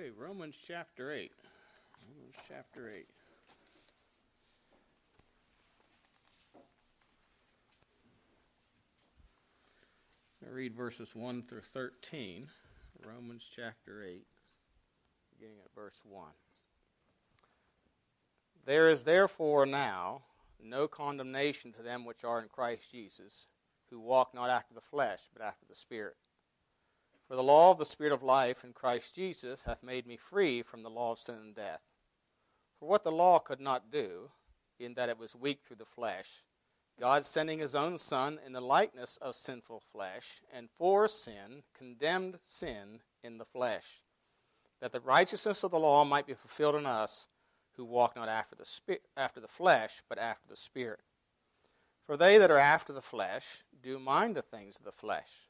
Okay, Romans chapter 8. Romans chapter 8. I read verses 1 through 13. Romans chapter 8, beginning at verse 1. There is therefore now no condemnation to them which are in Christ Jesus, who walk not after the flesh, but after the Spirit. For the law of the Spirit of life in Christ Jesus hath made me free from the law of sin and death. For what the law could not do, in that it was weak through the flesh, God sending his own Son in the likeness of sinful flesh, and for sin condemned sin in the flesh, that the righteousness of the law might be fulfilled in us who walk not after the, spi- after the flesh, but after the Spirit. For they that are after the flesh do mind the things of the flesh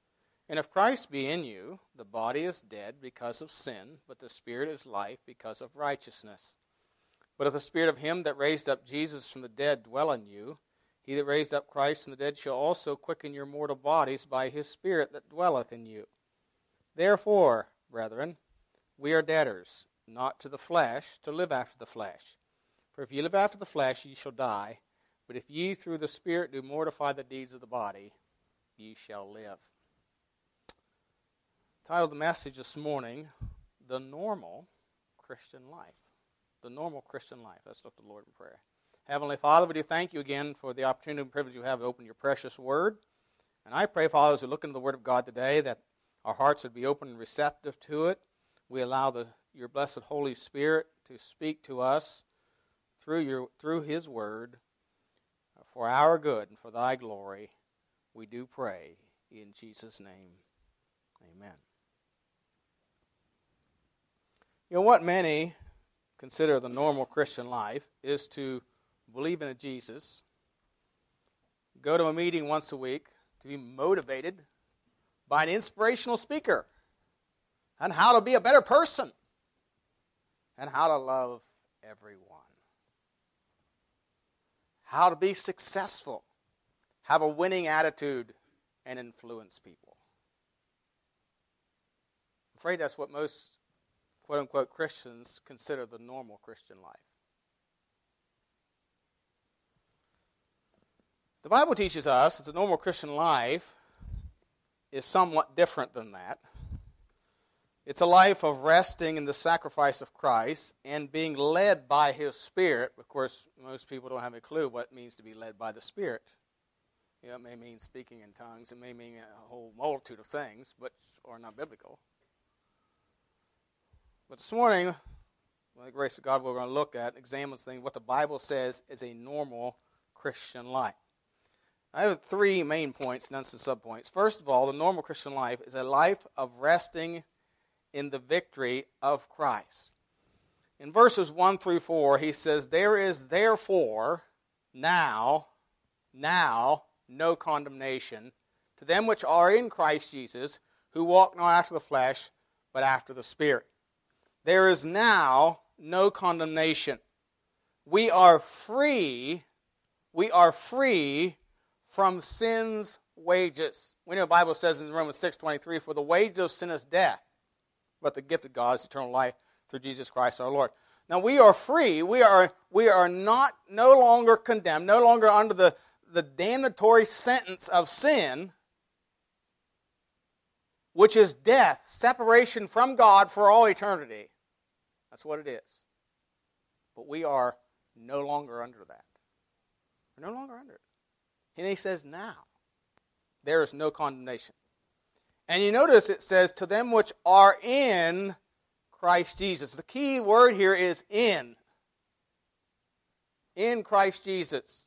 And if Christ be in you, the body is dead because of sin, but the spirit is life because of righteousness. But if the spirit of him that raised up Jesus from the dead dwell in you, he that raised up Christ from the dead shall also quicken your mortal bodies by his spirit that dwelleth in you. Therefore, brethren, we are debtors, not to the flesh, to live after the flesh. For if ye live after the flesh, ye shall die. But if ye through the Spirit do mortify the deeds of the body, ye shall live. Title of the message this morning, The Normal Christian Life. The Normal Christian Life. Let's look to the Lord in prayer. Heavenly Father, we do thank you again for the opportunity and privilege you have to open your precious word. And I pray, Father, as we look into the Word of God today, that our hearts would be open and receptive to it. We allow the, your blessed Holy Spirit to speak to us through, your, through His Word for our good and for thy glory. We do pray in Jesus' name. Amen. You know, what many consider the normal Christian life is to believe in a Jesus, go to a meeting once a week, to be motivated by an inspirational speaker, and how to be a better person, and how to love everyone, how to be successful, have a winning attitude, and influence people. I'm afraid that's what most quote unquote Christians consider the normal Christian life. The Bible teaches us that the normal Christian life is somewhat different than that. It's a life of resting in the sacrifice of Christ and being led by His Spirit. Of course, most people don't have a clue what it means to be led by the Spirit. You know, it may mean speaking in tongues, it may mean a whole multitude of things, which are not biblical. But this morning, by the grace of God, we're going to look at, examine things, what the Bible says is a normal Christian life. I have three main points, none some subpoints. First of all, the normal Christian life is a life of resting in the victory of Christ. In verses 1 through 4, he says, There is therefore now, now, no condemnation to them which are in Christ Jesus, who walk not after the flesh, but after the Spirit there is now no condemnation. We are free, we are free from sin's wages. We know the Bible says in Romans 6:23 for the wages of sin is death, but the gift of God is eternal life through Jesus Christ our Lord. Now we are free. We are we are not no longer condemned, no longer under the the damnatory sentence of sin which is death, separation from God for all eternity. That's what it is. But we are no longer under that. We're no longer under it. And he says, now there is no condemnation. And you notice it says, to them which are in Christ Jesus. The key word here is in. In Christ Jesus.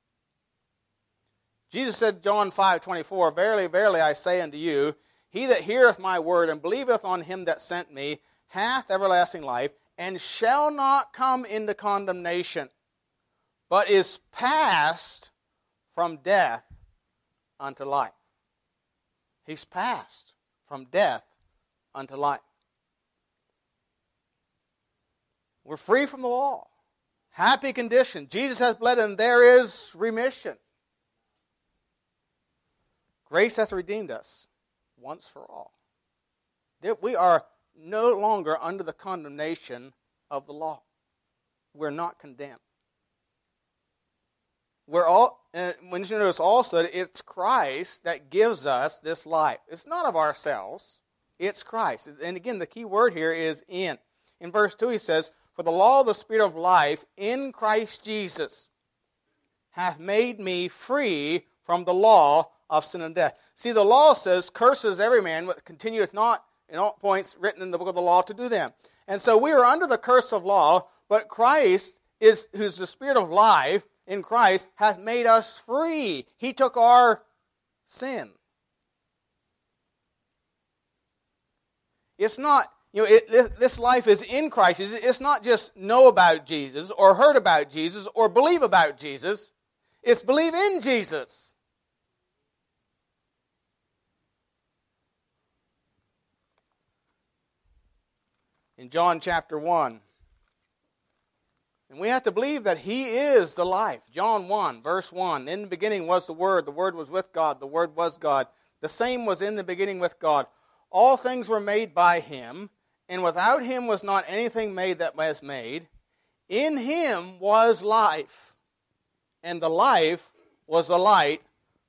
Jesus said, John 5 24, Verily, verily, I say unto you, He that heareth my word and believeth on him that sent me hath everlasting life, and shall not come into condemnation, but is passed from death unto life. He's passed from death unto life. We're free from the law. Happy condition. Jesus has bled and there is remission. Grace hath redeemed us once for all. We are no longer under the condemnation of the law. We're not condemned. We're all, when you notice also, it's Christ that gives us this life. It's not of ourselves, it's Christ. And again, the key word here is in. In verse 2, he says, For the law of the Spirit of life in Christ Jesus hath made me free from the law of sin and death. See, the law says, Curses every man that continueth not in all points written in the book of the law to do them. And so we are under the curse of law, but Christ is who's the spirit of life in Christ hath made us free. He took our sin. It's not, you know, it, this life is in Christ. It's not just know about Jesus or heard about Jesus or believe about Jesus. It's believe in Jesus. In John chapter 1. And we have to believe that He is the life. John 1, verse 1. In the beginning was the Word. The Word was with God. The Word was God. The same was in the beginning with God. All things were made by Him, and without Him was not anything made that was made. In Him was life, and the life was the light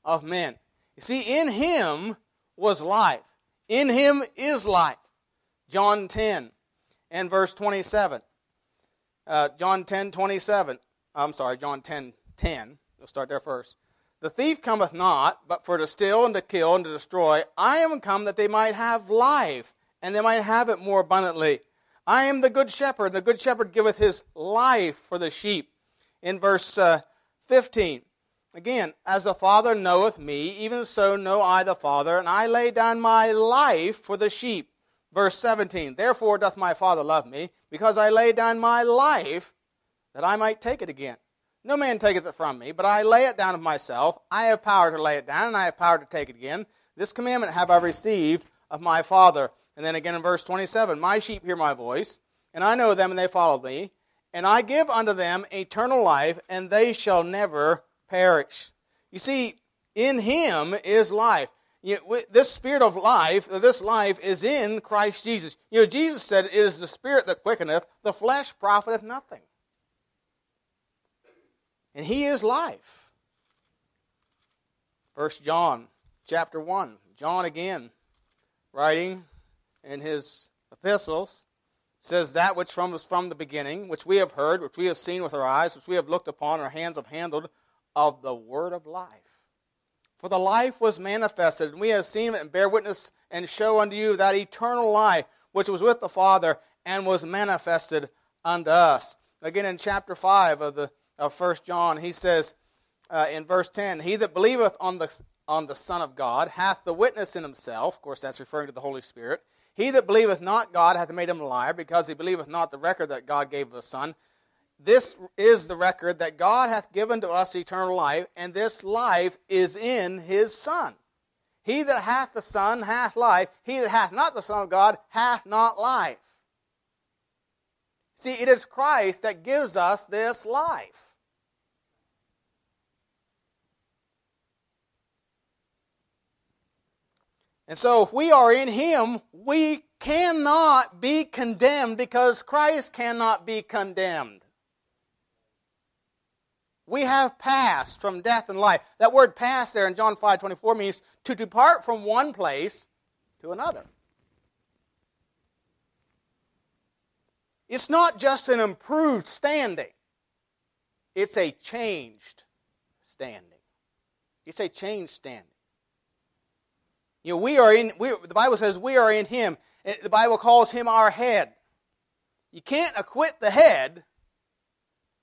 of men. You see, in Him was life. In Him is life. John 10, and verse 27. Uh, John 10, 27. I'm sorry, John 10, 10. We'll start there first. The thief cometh not, but for to steal and to kill and to destroy. I am come that they might have life, and they might have it more abundantly. I am the good shepherd. and The good shepherd giveth his life for the sheep. In verse uh, 15. Again, as the Father knoweth me, even so know I the Father, and I lay down my life for the sheep. Verse 17 Therefore doth my Father love me, because I lay down my life that I might take it again. No man taketh it from me, but I lay it down of myself. I have power to lay it down, and I have power to take it again. This commandment have I received of my Father. And then again in verse 27 My sheep hear my voice, and I know them, and they follow me. And I give unto them eternal life, and they shall never perish. You see, in him is life. You know, this spirit of life, this life is in Christ Jesus. You know, Jesus said, It is the spirit that quickeneth, the flesh profiteth nothing. And he is life. First John chapter 1. John again, writing in his epistles, says that which from was from the beginning, which we have heard, which we have seen with our eyes, which we have looked upon, our hands have handled, of the word of life. For the life was manifested, and we have seen it and bear witness and show unto you that eternal life which was with the Father and was manifested unto us. Again, in chapter 5 of, the, of 1 John, he says uh, in verse 10 He that believeth on the, on the Son of God hath the witness in himself. Of course, that's referring to the Holy Spirit. He that believeth not God hath made him a liar, because he believeth not the record that God gave of the Son. This is the record that God hath given to us eternal life, and this life is in his Son. He that hath the Son hath life. He that hath not the Son of God hath not life. See, it is Christ that gives us this life. And so, if we are in Him, we cannot be condemned because Christ cannot be condemned. We have passed from death and life. That word pass there in John 5 24 means to depart from one place to another. It's not just an improved standing, it's a changed standing. It's a changed standing. You know, we are in, we, the Bible says we are in Him. The Bible calls Him our head. You can't acquit the head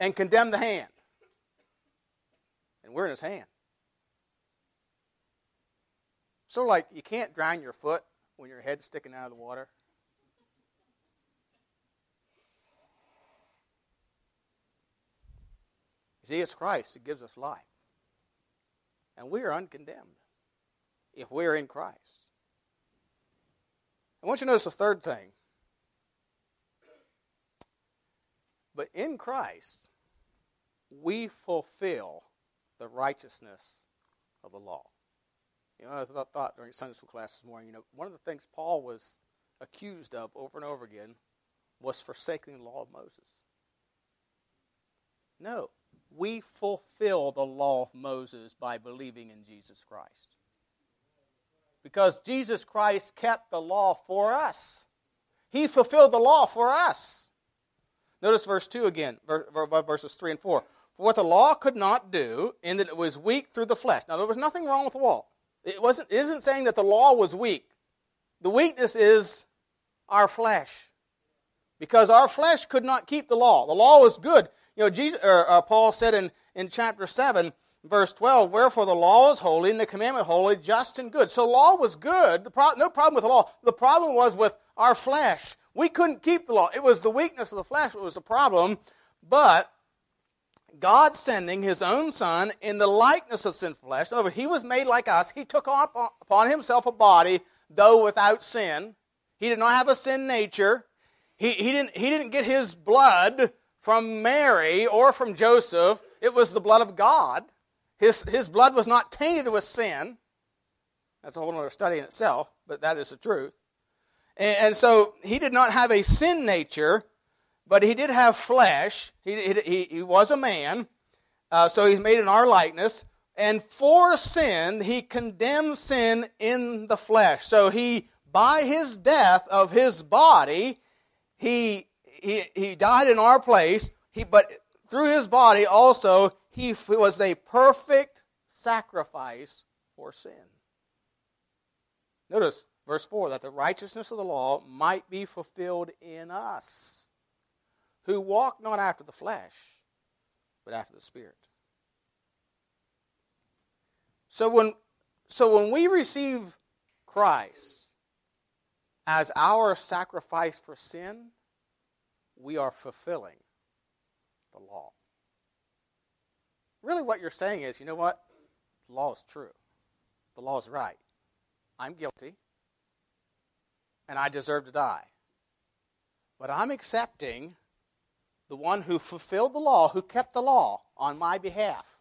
and condemn the hand and we're in his hand. So, like, you can't drown your foot when your head's sticking out of the water. You see, it's Christ that gives us life. And we are uncondemned if we are in Christ. I want you to notice the third thing. But in Christ, we fulfill the righteousness of the law. You know, I thought during Sunday school class this morning, you know, one of the things Paul was accused of over and over again was forsaking the law of Moses. No, we fulfill the law of Moses by believing in Jesus Christ. Because Jesus Christ kept the law for us. He fulfilled the law for us. Notice verse 2 again, verses 3 and 4. For what the law could not do, in that it was weak through the flesh. Now, there was nothing wrong with the law. It, wasn't, it isn't saying that the law was weak. The weakness is our flesh. Because our flesh could not keep the law. The law was good. You know, Jesus, or, uh, Paul said in, in chapter 7, verse 12, Wherefore the law is holy and the commandment holy, just and good. So law was good. Pro- no problem with the law. The problem was with our flesh. We couldn't keep the law. It was the weakness of the flesh that was the problem. But God sending his own son in the likeness of sinful flesh. In other words, he was made like us. He took upon himself a body, though without sin. He did not have a sin nature. He, he, didn't, he didn't get his blood from Mary or from Joseph. It was the blood of God. His, his blood was not tainted with sin. That's a whole other study in itself, but that is the truth. And, and so he did not have a sin nature, but he did have flesh. He, he, he was a man, uh, so he's made in our likeness. And for sin, he condemned sin in the flesh. So he, by his death of his body, he, he, he died in our place. He, but through his body also, he was a perfect sacrifice for sin. Notice verse 4 that the righteousness of the law might be fulfilled in us who walk not after the flesh, but after the Spirit. So when, so when we receive Christ as our sacrifice for sin, we are fulfilling the law. Really, what you're saying is you know what? The law is true, the law is right. I'm guilty, and I deserve to die. But I'm accepting the one who fulfilled the law, who kept the law on my behalf.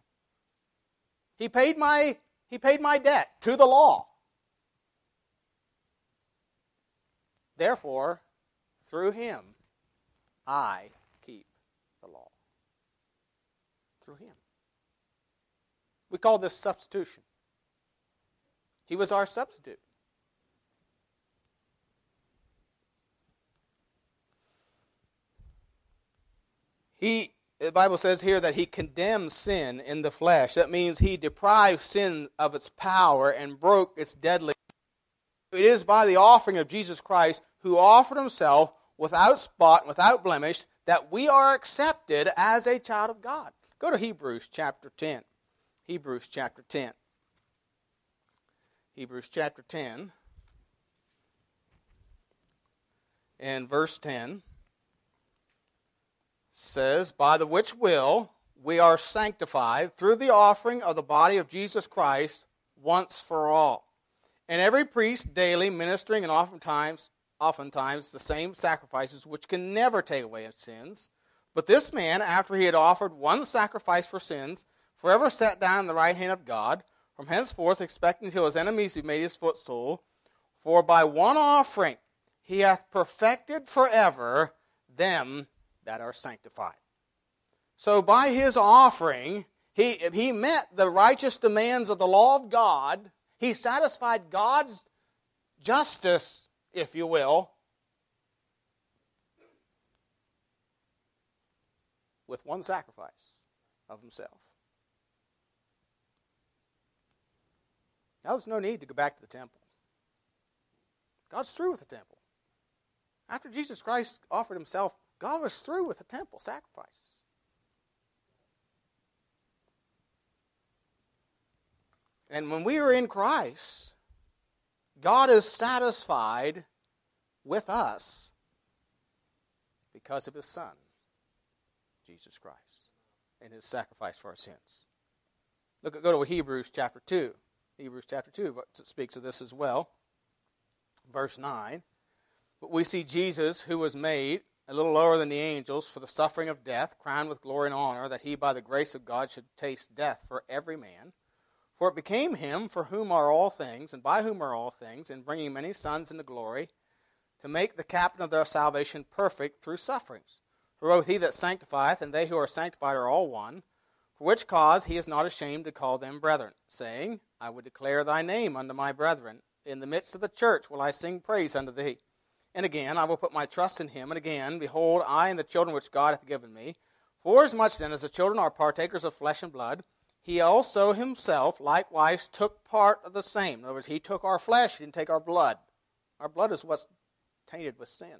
He paid my, he paid my debt to the law. Therefore, through him, I keep the law. Through him. We call this substitution. He was our substitute. He, the Bible says here that he condemns sin in the flesh. That means he deprived sin of its power and broke its deadly. It is by the offering of Jesus Christ, who offered himself without spot, and without blemish, that we are accepted as a child of God. Go to Hebrews chapter 10. Hebrews chapter 10. Hebrews chapter 10 and verse 10 says, By the which will we are sanctified through the offering of the body of Jesus Christ once for all. And every priest daily ministering and oftentimes, oftentimes the same sacrifices which can never take away sins. But this man, after he had offered one sacrifice for sins, forever sat down in the right hand of God, from henceforth expecting till his enemies be made his footstool. For by one offering he hath perfected forever them that are sanctified. So by his offering, he, he met the righteous demands of the law of God. He satisfied God's justice, if you will, with one sacrifice of himself. Now there's no need to go back to the temple. God's through with the temple. After Jesus Christ offered himself God was through with the temple sacrifices. And when we are in Christ, God is satisfied with us because of his Son, Jesus Christ. and his sacrifice for our sins. Look go to Hebrews chapter 2. Hebrews chapter 2 speaks of this as well. Verse 9. But we see Jesus, who was made a little lower than the angels for the suffering of death, crowned with glory and honor, that he by the grace of God should taste death for every man. For it became him for whom are all things, and by whom are all things, in bringing many sons into glory, to make the captain of their salvation perfect through sufferings. For both he that sanctifieth and they who are sanctified are all one, for which cause he is not ashamed to call them brethren, saying, I would declare thy name unto my brethren. In the midst of the church will I sing praise unto thee. And again, I will put my trust in him. And again, behold, I and the children which God hath given me. Forasmuch then as the children are partakers of flesh and blood, he also himself likewise took part of the same. In other words, he took our flesh, he didn't take our blood. Our blood is what's tainted with sin.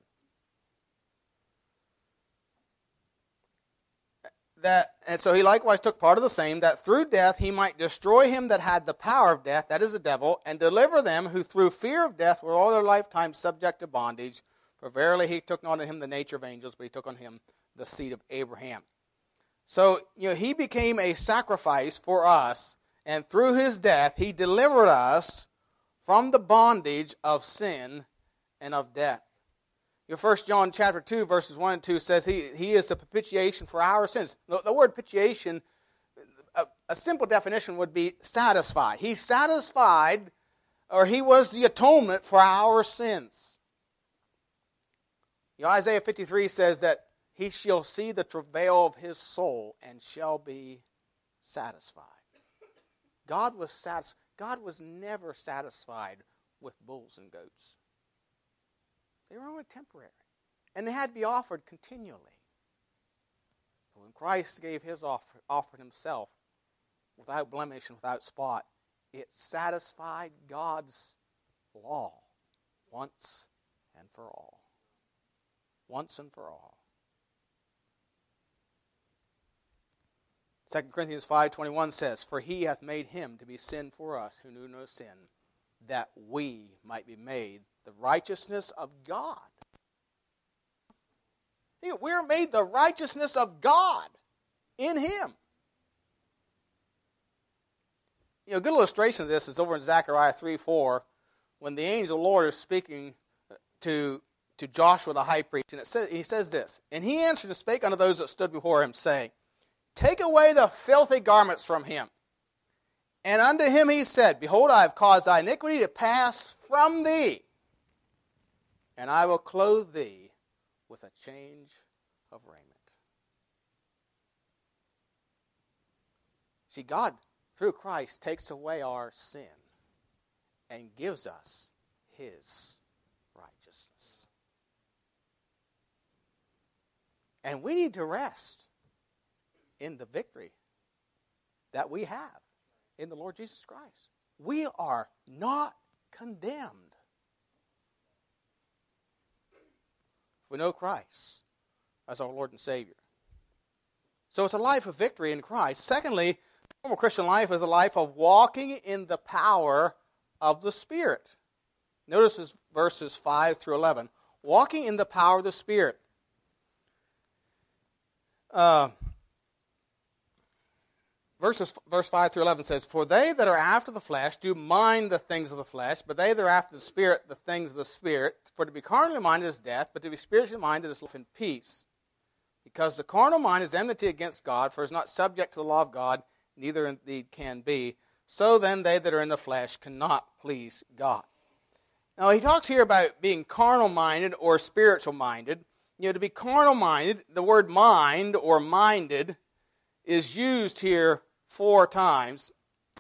That, and so he likewise took part of the same, that through death he might destroy him that had the power of death, that is the devil, and deliver them who through fear of death were all their lifetime subject to bondage. For verily he took not on him the nature of angels, but he took on him the seed of Abraham. So, you know, he became a sacrifice for us, and through his death, he delivered us from the bondage of sin and of death. Your First John chapter 2, verses 1 and 2 says he, he is the propitiation for our sins. The, word propitiation, a, a simple definition would be satisfied. He satisfied, or he was the atonement for our sins. You know, Isaiah 53 says that he shall see the travail of his soul and shall be satisfied. God was satisfied. God was never satisfied with bulls and goats. They were only temporary. And they had to be offered continually. But when Christ gave his offer, offered himself without blemish and without spot, it satisfied God's law once and for all. Once and for all. 2 Corinthians 5:21 says, "For he hath made him to be sin for us who knew no sin, that we might be made the righteousness of God." We're made the righteousness of God in him. You know, a good illustration of this is over in Zechariah 3 4, when the angel the Lord is speaking to, to Joshua the high priest, and it says, he says this, And he answered and spake unto those that stood before him, saying, Take away the filthy garments from him. And unto him he said, Behold, I have caused thy iniquity to pass from thee, and I will clothe thee with a change of raiment. See, God, through Christ, takes away our sin and gives us his righteousness. And we need to rest in the victory that we have in the Lord Jesus Christ. We are not condemned. If we know Christ as our Lord and Savior. So it's a life of victory in Christ. Secondly, normal Christian life is a life of walking in the power of the Spirit. Notice verses 5 through 11. Walking in the power of the Spirit. Uh, verses, verse 5 through 11 says, For they that are after the flesh do mind the things of the flesh, but they that are after the Spirit, the things of the Spirit. For to be carnally minded is death, but to be spiritually minded is life and peace. Because the carnal mind is enmity against God, for it is not subject to the law of God, neither indeed can be. So then they that are in the flesh cannot please God. Now he talks here about being carnal minded or spiritual minded. You know, to be carnal minded, the word mind or minded is used here four times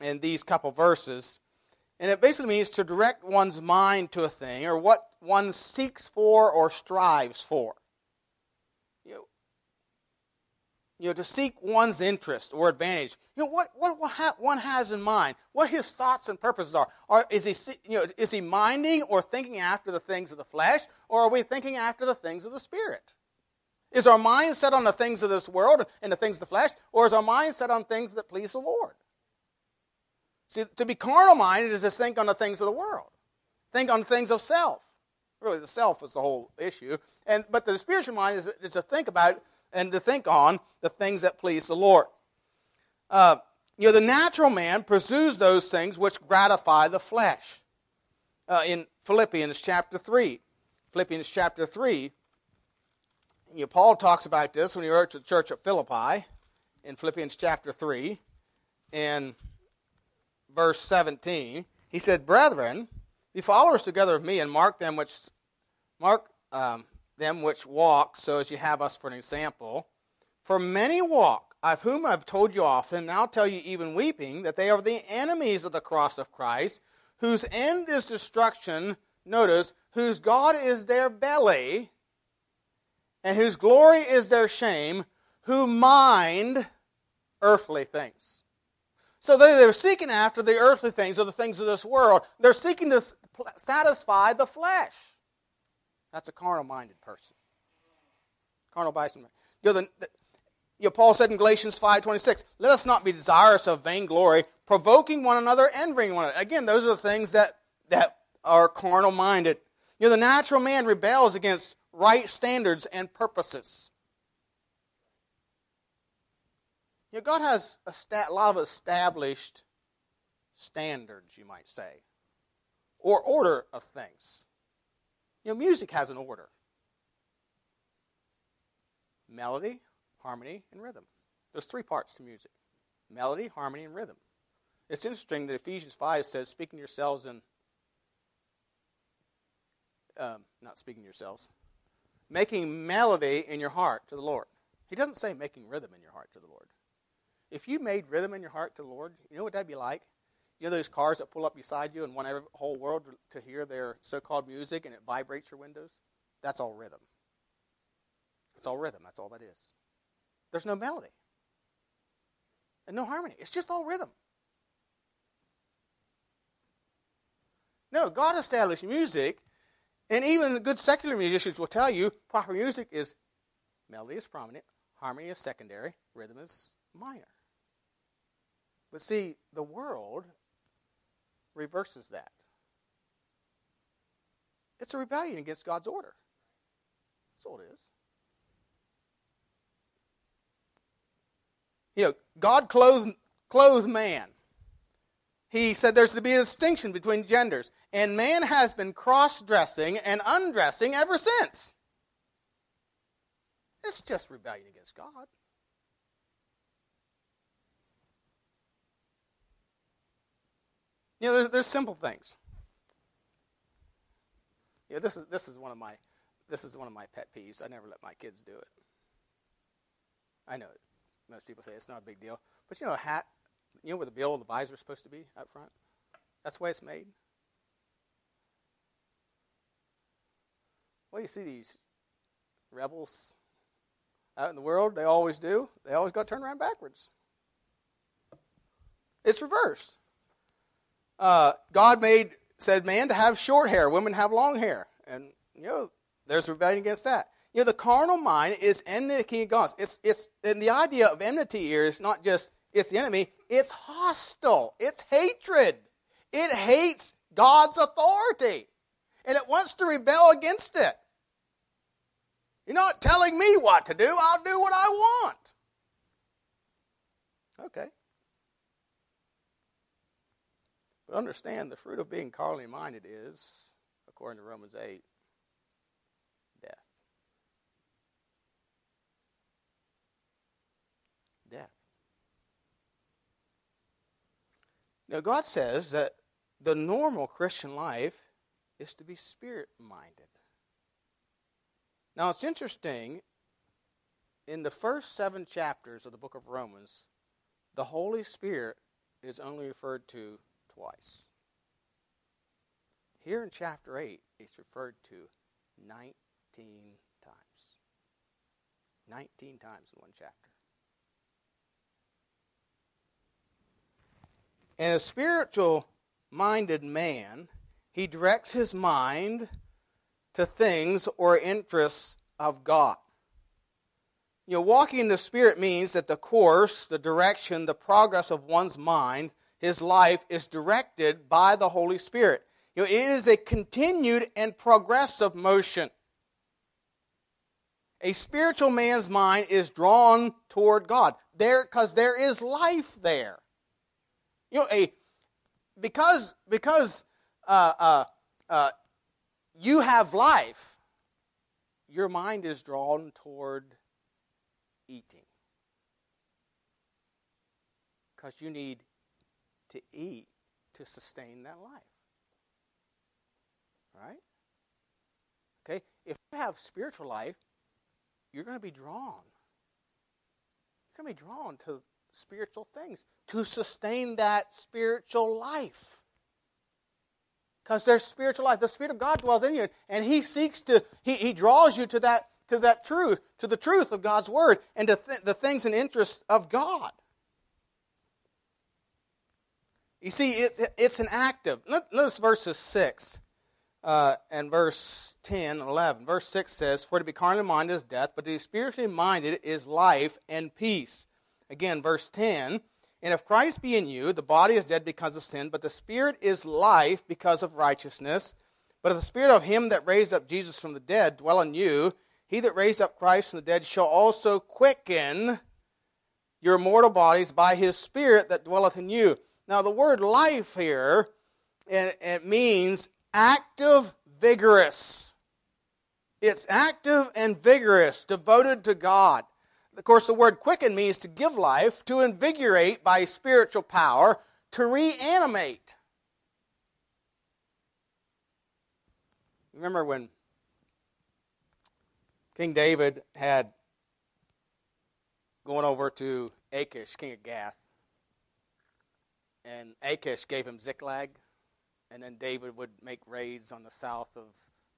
in these couple verses. And it basically means to direct one's mind to a thing or what one seeks for or strives for. You know, you know to seek one's interest or advantage. You know, what, what one has in mind, what his thoughts and purposes are. are is, he, you know, is he minding or thinking after the things of the flesh, or are we thinking after the things of the Spirit? Is our mind set on the things of this world and the things of the flesh, or is our mind set on things that please the Lord? See, to be carnal minded is to think on the things of the world, think on things of self. Really, the self is the whole issue. And but the spiritual mind is, is to think about and to think on the things that please the Lord. Uh, you know, the natural man pursues those things which gratify the flesh. Uh, in Philippians chapter 3, Philippians chapter 3, you know, Paul talks about this when he wrote to the church at Philippi in Philippians chapter 3 in verse 17. He said, Brethren, be followers together of me and mark them which mark um, them which walk so as you have us for an example. For many walk, of whom I've told you often, now tell you even weeping, that they are the enemies of the cross of Christ, whose end is destruction, notice, whose God is their belly, and whose glory is their shame, who mind earthly things. So they, they're seeking after the earthly things or the things of this world. They're seeking to satisfy the flesh. That's a carnal minded person. Carnal bison. You know, the, the, you know, Paul said in Galatians 5.26, let us not be desirous of vainglory, provoking one another, envying one another. Again, those are the things that, that are carnal minded. You know, the natural man rebels against right standards and purposes. You know, God has a, lot of established standards, you might say, or order of things. You know, music has an order melody, harmony, and rhythm. There's three parts to music melody, harmony, and rhythm. It's interesting that Ephesians 5 says, speaking yourselves in, um, not speaking yourselves, making melody in your heart to the Lord. He doesn't say making rhythm in your heart to the Lord. If you made rhythm in your heart to the Lord, you know what that'd be like? You know those cars that pull up beside you and want every whole world to hear their so-called music and it vibrates your windows? That's all rhythm. It's all rhythm. That's all that is. There's no melody and no harmony. It's just all rhythm. No, God established music, and even the good secular musicians will tell you proper music is melody is prominent, harmony is secondary, rhythm is minor. But see, the world reverses that. It's a rebellion against God's order. That's all it is. You know, God clothed, clothed man. He said there's to be a distinction between genders. And man has been cross dressing and undressing ever since. It's just rebellion against God. You know, there's, there's simple things. You know, this is this is one of my this is one of my pet peeves. I never let my kids do it. I know most people say it's not a big deal, but you know, a hat, you know where the bill and the visor is supposed to be up front. That's the way it's made. Well, you see these rebels out in the world. They always do. They always got to turn around backwards. It's reversed uh, God made said man to have short hair, women have long hair, and you know there's rebellion against that. You know the carnal mind is enmity against God. It's it's and the idea of enmity here is not just it's the enemy. It's hostile. It's hatred. It hates God's authority, and it wants to rebel against it. You're not telling me what to do. I'll do what I want. Okay. But understand the fruit of being carnally minded is, according to Romans 8, death. Death. Now, God says that the normal Christian life is to be spirit minded. Now, it's interesting, in the first seven chapters of the book of Romans, the Holy Spirit is only referred to twice. Here in chapter 8, it's referred to 19 times. 19 times in one chapter. And a spiritual minded man, he directs his mind to things or interests of God. You know, walking in the Spirit means that the course, the direction, the progress of one's mind his life is directed by the Holy Spirit. You know, it is a continued and progressive motion. A spiritual man's mind is drawn toward God. There, because there is life there. You know, a because because uh, uh, uh, you have life, your mind is drawn toward eating. Because you need to eat to sustain that life. Right? Okay? If you have spiritual life, you're going to be drawn. You're going to be drawn to spiritual things to sustain that spiritual life. Because there's spiritual life. The Spirit of God dwells in you, and He seeks to, He, he draws you to that, to that truth, to the truth of God's Word, and to th- the things and interests of God. You see, it's, it's an active. Notice verses 6 uh, and verse 10 and 11. Verse 6 says, For to be carnally minded is death, but to be spiritually minded is life and peace. Again, verse 10 And if Christ be in you, the body is dead because of sin, but the spirit is life because of righteousness. But if the spirit of him that raised up Jesus from the dead dwell in you, he that raised up Christ from the dead shall also quicken your mortal bodies by his spirit that dwelleth in you. Now, the word life here, it, it means active, vigorous. It's active and vigorous, devoted to God. Of course, the word quicken means to give life, to invigorate by spiritual power, to reanimate. Remember when King David had going over to Achish, king of Gath, and Achish gave him Ziklag and then David would make raids on the south of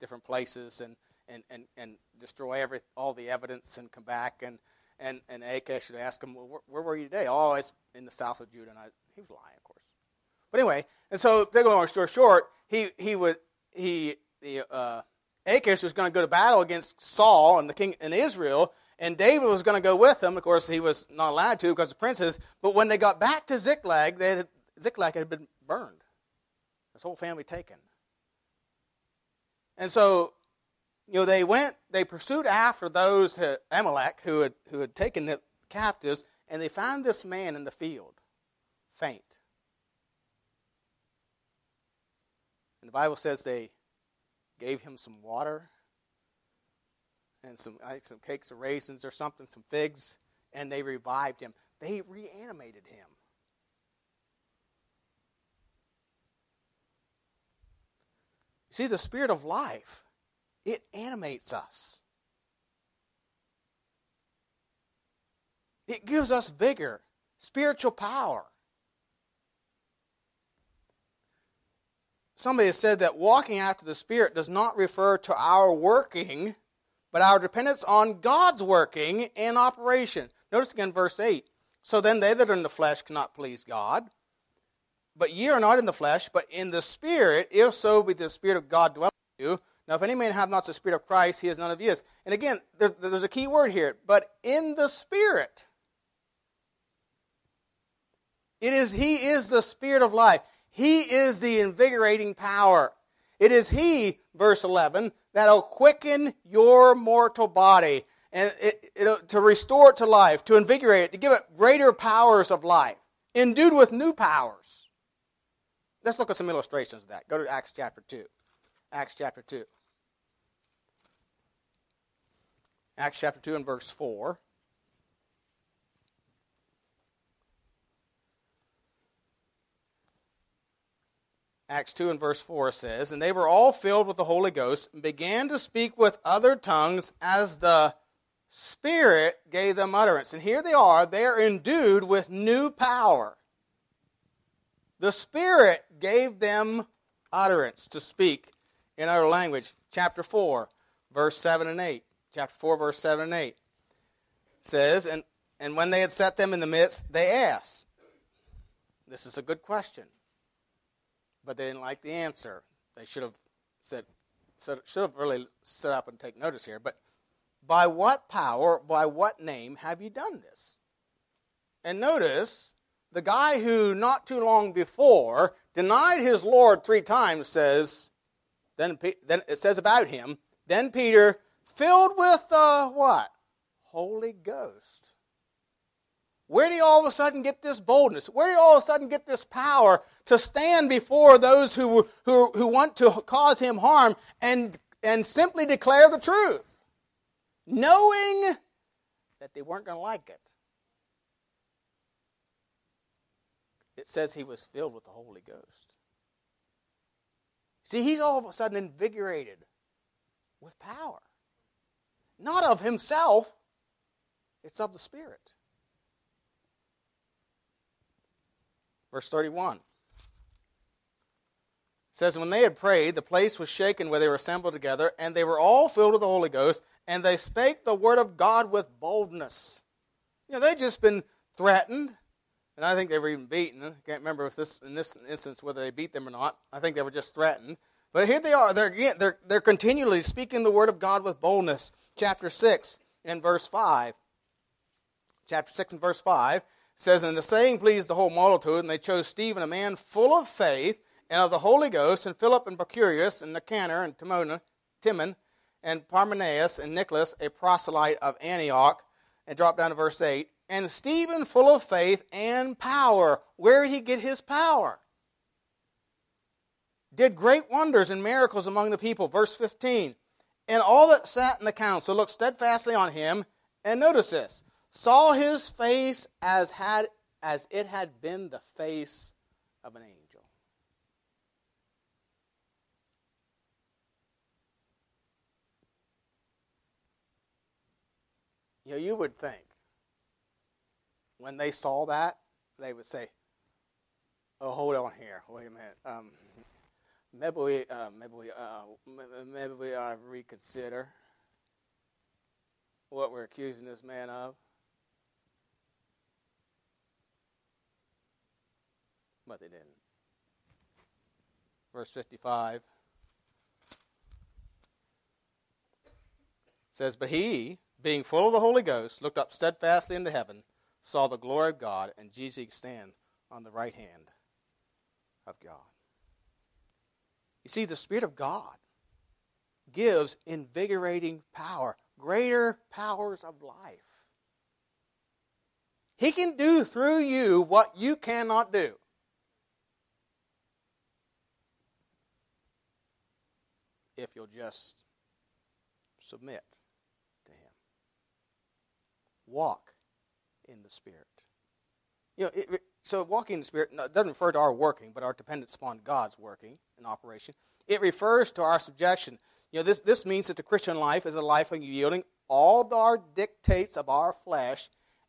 different places and, and, and, and destroy every, all the evidence and come back. And, and, and Achish would ask him, well, where, where, were you today? Oh, it's in the south of Judah. And I, he was lying, of course. But anyway, and so, big long story short, he, he would, he, the, uh, was going to go to battle against Saul and the king in Israel, and David was going to go with him. Of course, he was not allowed to because of the princes. But when they got back to Ziklag, they had, Ziklag had been burned. His whole family taken. And so, you know, they went, they pursued after those, uh, Amalek, who had, who had taken the captives, and they found this man in the field, faint. And the Bible says they gave him some water and some, some cakes of raisins or something, some figs, and they revived him. They reanimated him. See, the spirit of life, it animates us. It gives us vigor, spiritual power. Somebody has said that walking after the Spirit does not refer to our working, but our dependence on God's working and operation. Notice again verse 8. So then they that are in the flesh cannot please God. But ye are not in the flesh, but in the Spirit, if so be the Spirit of God dwell in you. Now, if any man have not the Spirit of Christ, he is none of his. And again, there's, there's a key word here, but in the Spirit. It is He is the Spirit of life. He is the invigorating power. It is He, verse 11, that'll quicken your mortal body and it, it, to restore it to life, to invigorate it, to give it greater powers of life, endued with new powers. Let's look at some illustrations of that. Go to Acts chapter 2. Acts chapter 2. Acts chapter 2 and verse 4. Acts 2 and verse 4 says, And they were all filled with the Holy Ghost and began to speak with other tongues as the Spirit gave them utterance. And here they are, they are endued with new power. The Spirit gave them utterance to speak in other language. Chapter 4, verse 7 and 8. Chapter 4, verse 7 and 8 says, And, and when they had set them in the midst, they asked. This is a good question. But they didn't like the answer. They should have said, should have really set up and take notice here. But by what power, by what name have you done this? And notice the guy who not too long before denied his Lord three times says, then, then it says about him, then Peter filled with uh, what? Holy Ghost. Where do you all of a sudden get this boldness? Where do you all of a sudden get this power to stand before those who, who, who want to cause him harm and, and simply declare the truth, knowing that they weren't going to like it? It says he was filled with the Holy Ghost. See, he's all of a sudden invigorated with power. Not of himself, it's of the Spirit. Verse 31 says, When they had prayed, the place was shaken where they were assembled together, and they were all filled with the Holy Ghost, and they spake the word of God with boldness. You know, they'd just been threatened, and I think they were even beaten. I can't remember if this in this instance whether they beat them or not. I think they were just threatened. But here they are. They're again they're they're continually speaking the word of God with boldness. Chapter six and verse five. Chapter six and verse five says, And the saying pleased the whole multitude, and they chose Stephen, a man full of faith and of the Holy Ghost, and Philip and Prochorus, and Nicanor, and Timon, Timon, and Parmenas, and Nicholas, a proselyte of Antioch. And drop down to verse 8. And Stephen, full of faith and power. Where did he get his power? Did great wonders and miracles among the people. Verse 15. And all that sat in the council looked steadfastly on him. And notice this saw his face as had as it had been the face of an angel. You know, you would think when they saw that, they would say, "Oh, hold on here. Wait a minute. Um, maybe we, uh, maybe we, uh, maybe we uh, reconsider what we're accusing this man of." But they didn't. Verse 55 says, But he, being full of the Holy Ghost, looked up steadfastly into heaven, saw the glory of God, and Jesus stand on the right hand of God. You see, the Spirit of God gives invigorating power, greater powers of life. He can do through you what you cannot do. if you'll just submit to Him. Walk in the Spirit. You know, it, so walking in the Spirit doesn't refer to our working, but our dependence upon God's working and operation. It refers to our subjection. You know, this, this means that the Christian life is a life of yielding all our dictates of our flesh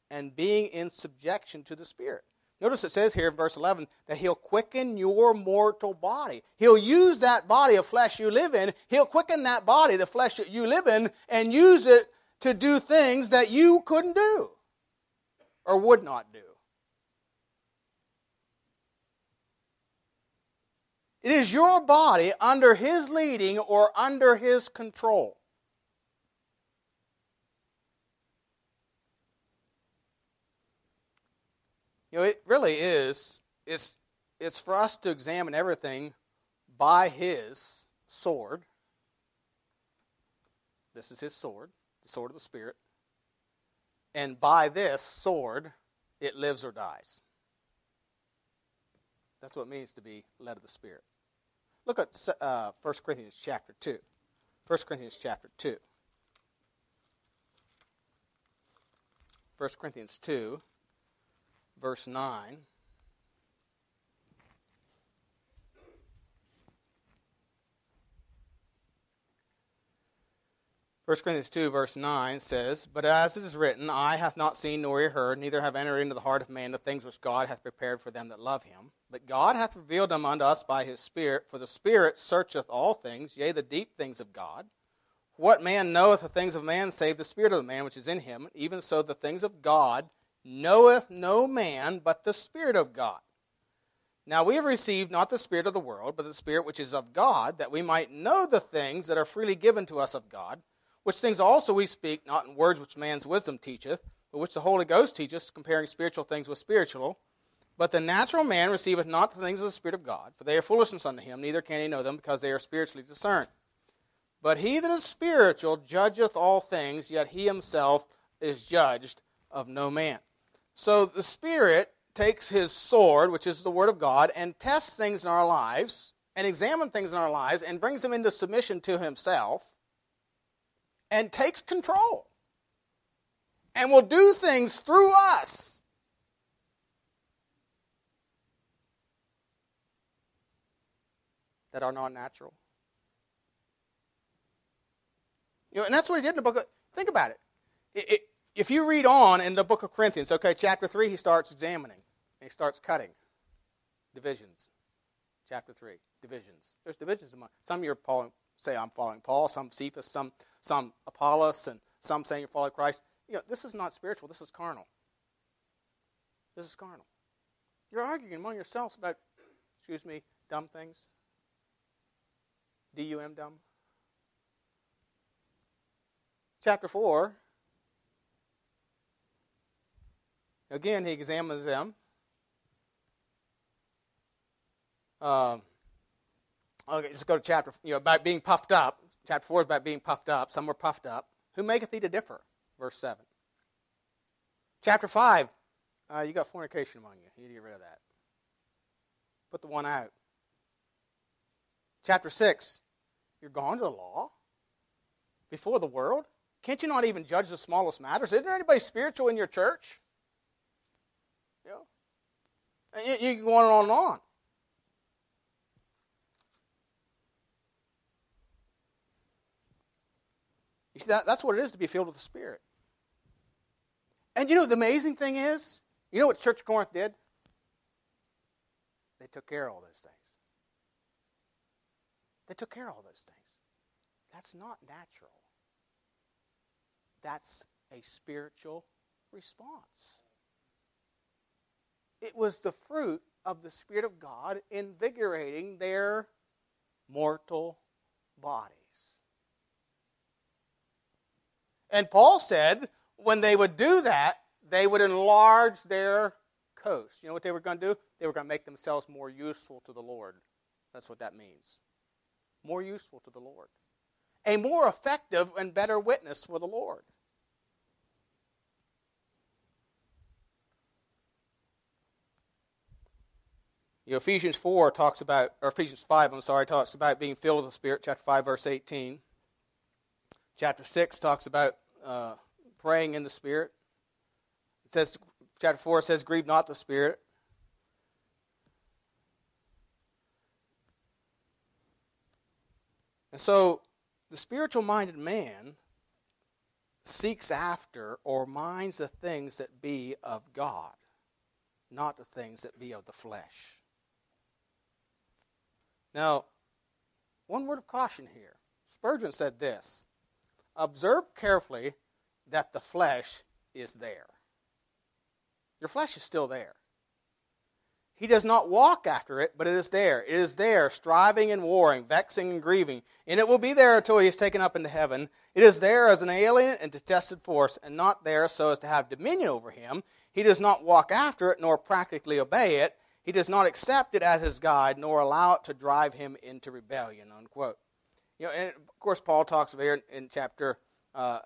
and being in subjection to the Spirit. Notice it says here in verse 11 that he'll quicken your mortal body. He'll use that body of flesh you live in, he'll quicken that body, the flesh that you live in, and use it to do things that you couldn't do or would not do. It is your body under his leading or under his control. You know, it really is. It's, it's for us to examine everything by his sword. This is his sword, the sword of the Spirit. And by this sword, it lives or dies. That's what it means to be led of the Spirit. Look at uh, 1 Corinthians chapter 2. 1 Corinthians chapter 2. 1 Corinthians 2 verse 9. First Corinthians 2, verse 9 says, But as it is written, Eye hath not seen nor ear heard, neither have entered into the heart of man the things which God hath prepared for them that love him. But God hath revealed them unto us by his Spirit, for the Spirit searcheth all things, yea, the deep things of God. What man knoweth the things of man, save the Spirit of the man which is in him? Even so the things of God knoweth no man but the Spirit of God. Now we have received not the Spirit of the world, but the Spirit which is of God, that we might know the things that are freely given to us of God, which things also we speak, not in words which man's wisdom teacheth, but which the Holy Ghost teacheth, comparing spiritual things with spiritual. But the natural man receiveth not the things of the Spirit of God, for they are foolishness unto him, neither can he know them, because they are spiritually discerned. But he that is spiritual judgeth all things, yet he himself is judged of no man. So the Spirit takes his sword, which is the Word of God, and tests things in our lives, and examines things in our lives, and brings them into submission to himself, and takes control. And will do things through us. That are not natural. You know, and that's what he did in the book of, think about it. it, it if you read on in the book of Corinthians, okay, chapter 3, he starts examining. And he starts cutting. Divisions. Chapter 3. Divisions. There's divisions among some you're following, say I'm following Paul, some Cephas, some some Apollos, and some saying you follow Christ. You know, this is not spiritual, this is carnal. This is carnal. You're arguing among yourselves about, excuse me, dumb things. D U M dumb. Chapter 4, Again, he examines them. Um, okay, let's go to chapter, you know, about being puffed up. Chapter 4 is about being puffed up. Some were puffed up. Who maketh thee to differ? Verse 7. Chapter 5, uh, you got fornication among you. You need to get rid of that. Put the one out. Chapter 6, you're gone to the law before the world. Can't you not even judge the smallest matters? Isn't there anybody spiritual in your church? You, you, you go on and on and on. You see, that, that's what it is to be filled with the Spirit. And you know, the amazing thing is, you know what Church of Corinth did? They took care of all those things. They took care of all those things. That's not natural. That's a spiritual response. It was the fruit of the Spirit of God invigorating their mortal bodies. And Paul said when they would do that, they would enlarge their coast. You know what they were going to do? They were going to make themselves more useful to the Lord. That's what that means. More useful to the Lord. A more effective and better witness for the Lord. You know, Ephesians 4 talks about, or Ephesians 5, I'm sorry, talks about being filled with the Spirit, chapter 5, verse 18. Chapter 6 talks about uh, praying in the Spirit. It says, chapter 4 says, grieve not the Spirit. And so, the spiritual minded man seeks after or minds the things that be of God, not the things that be of the flesh. Now, one word of caution here. Spurgeon said this Observe carefully that the flesh is there. Your flesh is still there. He does not walk after it, but it is there. It is there, striving and warring, vexing and grieving, and it will be there until he is taken up into heaven. It is there as an alien and detested force, and not there so as to have dominion over him. He does not walk after it, nor practically obey it. He does not accept it as his guide, nor allow it to drive him into rebellion. Unquote. You know, and of course, Paul talks about here in, chapter uh,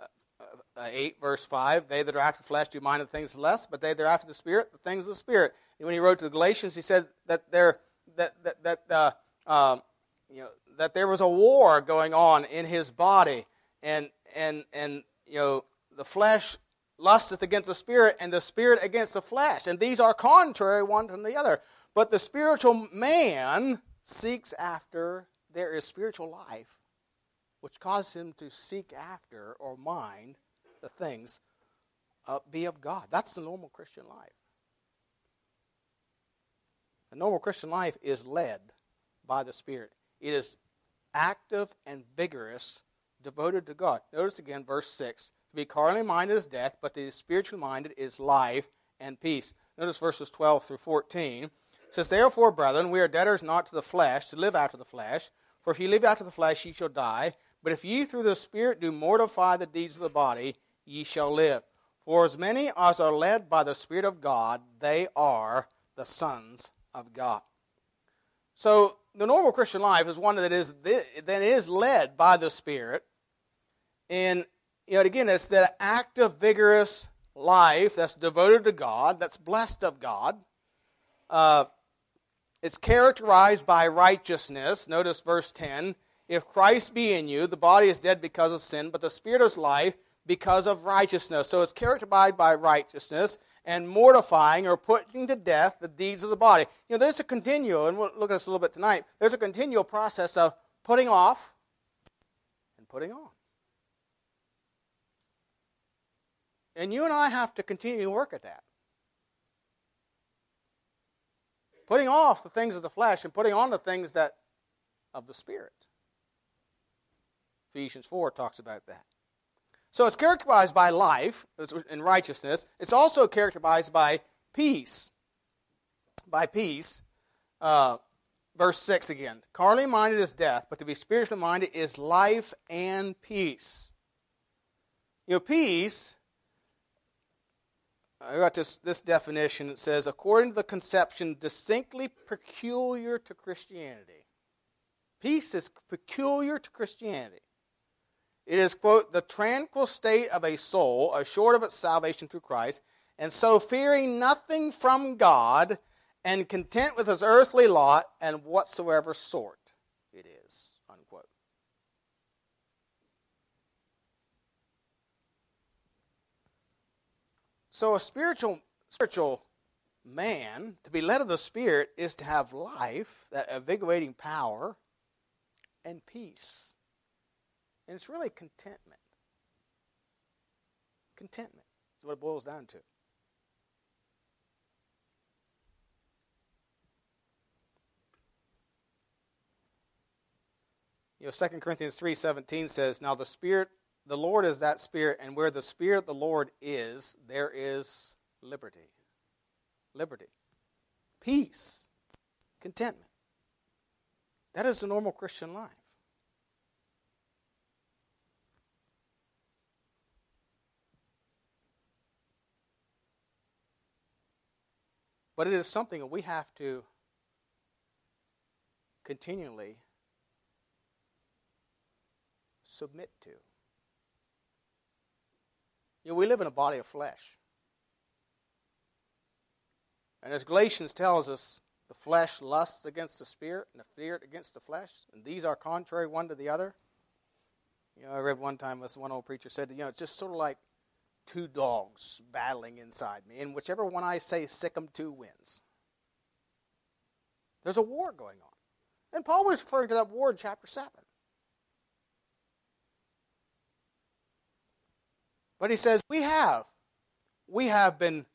uh, 8, verse 5, they that are after the flesh do mind the things less, but they that are after the Spirit, the things of the Spirit. And when he wrote to the Galatians, he said that there, that, that, that, uh, um, you know, that there was a war going on in his body, and, and, and you know, the flesh lusteth against the spirit, and the spirit against the flesh. And these are contrary one to the other. But the spiritual man seeks after, there is spiritual life, which causes him to seek after or mind the things uh, be of God. That's the normal Christian life. The normal Christian life is led by the Spirit. It is active and vigorous, devoted to God. Notice again verse 6 to be carnally minded is death, but to be spiritually minded is life and peace. Notice verses 12 through 14. It says, Therefore, brethren, we are debtors not to the flesh, to live after the flesh. For if ye live after the flesh, ye shall die. But if ye through the Spirit do mortify the deeds of the body, ye shall live. For as many as are led by the Spirit of God, they are the sons of God. So the normal Christian life is one that is that is led by the Spirit, and you know, again, it's that active, vigorous life that's devoted to God, that's blessed of God. Uh, it's characterized by righteousness. Notice verse 10. If Christ be in you, the body is dead because of sin, but the spirit is life because of righteousness. So it's characterized by righteousness and mortifying or putting to death the deeds of the body. You know, there's a continual, and we'll look at this a little bit tonight, there's a continual process of putting off and putting on. And you and I have to continue to work at that. Putting off the things of the flesh and putting on the things that of the spirit. Ephesians 4 talks about that. So it's characterized by life and righteousness. It's also characterized by peace. By peace. Uh, verse 6 again. Carnally minded is death, but to be spiritually minded is life and peace. You know, peace I got this, this definition. It says, according to the conception distinctly peculiar to Christianity. Peace is peculiar to Christianity. It is, quote, the tranquil state of a soul assured of its salvation through Christ, and so fearing nothing from God, and content with his earthly lot and whatsoever sort it is, unquote. So a spiritual spiritual man, to be led of the Spirit, is to have life, that invigorating power, and peace. And it's really contentment. Contentment is what it boils down to. You know, 2 Corinthians 3.17 says, Now the Spirit the Lord is that Spirit, and where the Spirit of the Lord is, there is liberty. Liberty. Peace. Contentment. That is the normal Christian life. But it is something that we have to continually submit to. You know, we live in a body of flesh. And as Galatians tells us, the flesh lusts against the spirit, and the spirit against the flesh, and these are contrary one to the other. You know, I read one time this one old preacher said, you know, it's just sort of like two dogs battling inside me, and whichever one I say sick 'em to wins. There's a war going on. And Paul was referring to that war in chapter 7. But he says, We have. We have been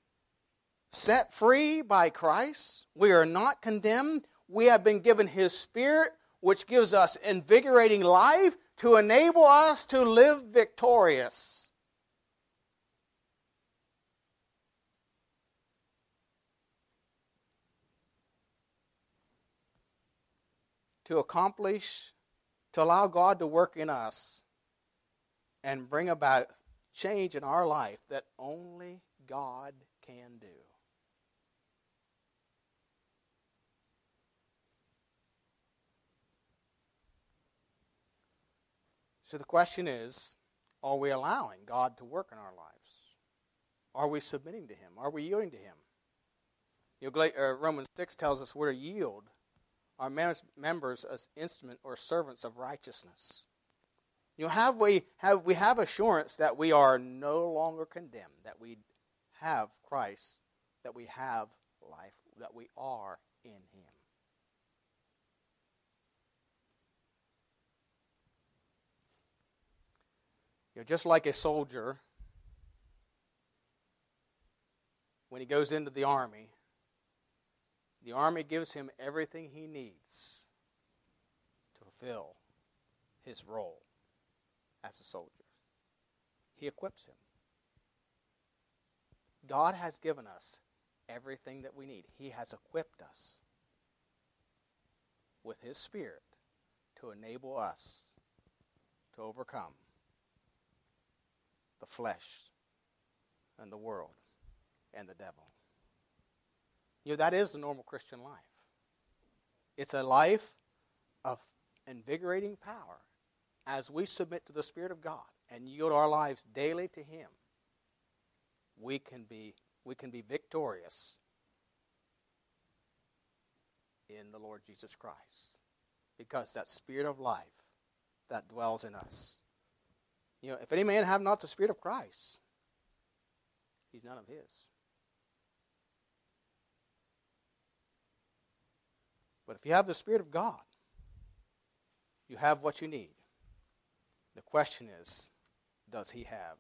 set free by Christ. We are not condemned. We have been given His Spirit, which gives us invigorating life to enable us to live victorious. To accomplish, to allow God to work in us and bring about change in our life that only God can do. So the question is are we allowing God to work in our lives? Are we submitting to Him? Are we yielding to Him? You know, uh, Romans 6 tells us we're to yield our members as instrument or servants of righteousness. You know, have we have we have assurance that we are no longer condemned, that we have Christ, that we have life, that we are in Him. You know, just like a soldier, when he goes into the army, the army gives him everything he needs to fulfill his role as a soldier. He equips him. God has given us everything that we need. He has equipped us with His Spirit to enable us to overcome the flesh and the world and the devil. You know, that is the normal Christian life. It's a life of invigorating power as we submit to the Spirit of God and yield our lives daily to Him, we can be, we can be victorious in the Lord Jesus Christ. Because that Spirit of life that dwells in us. You know, if any man have not the Spirit of Christ, he's none of his. But if you have the Spirit of God, you have what you need. The question is, does he have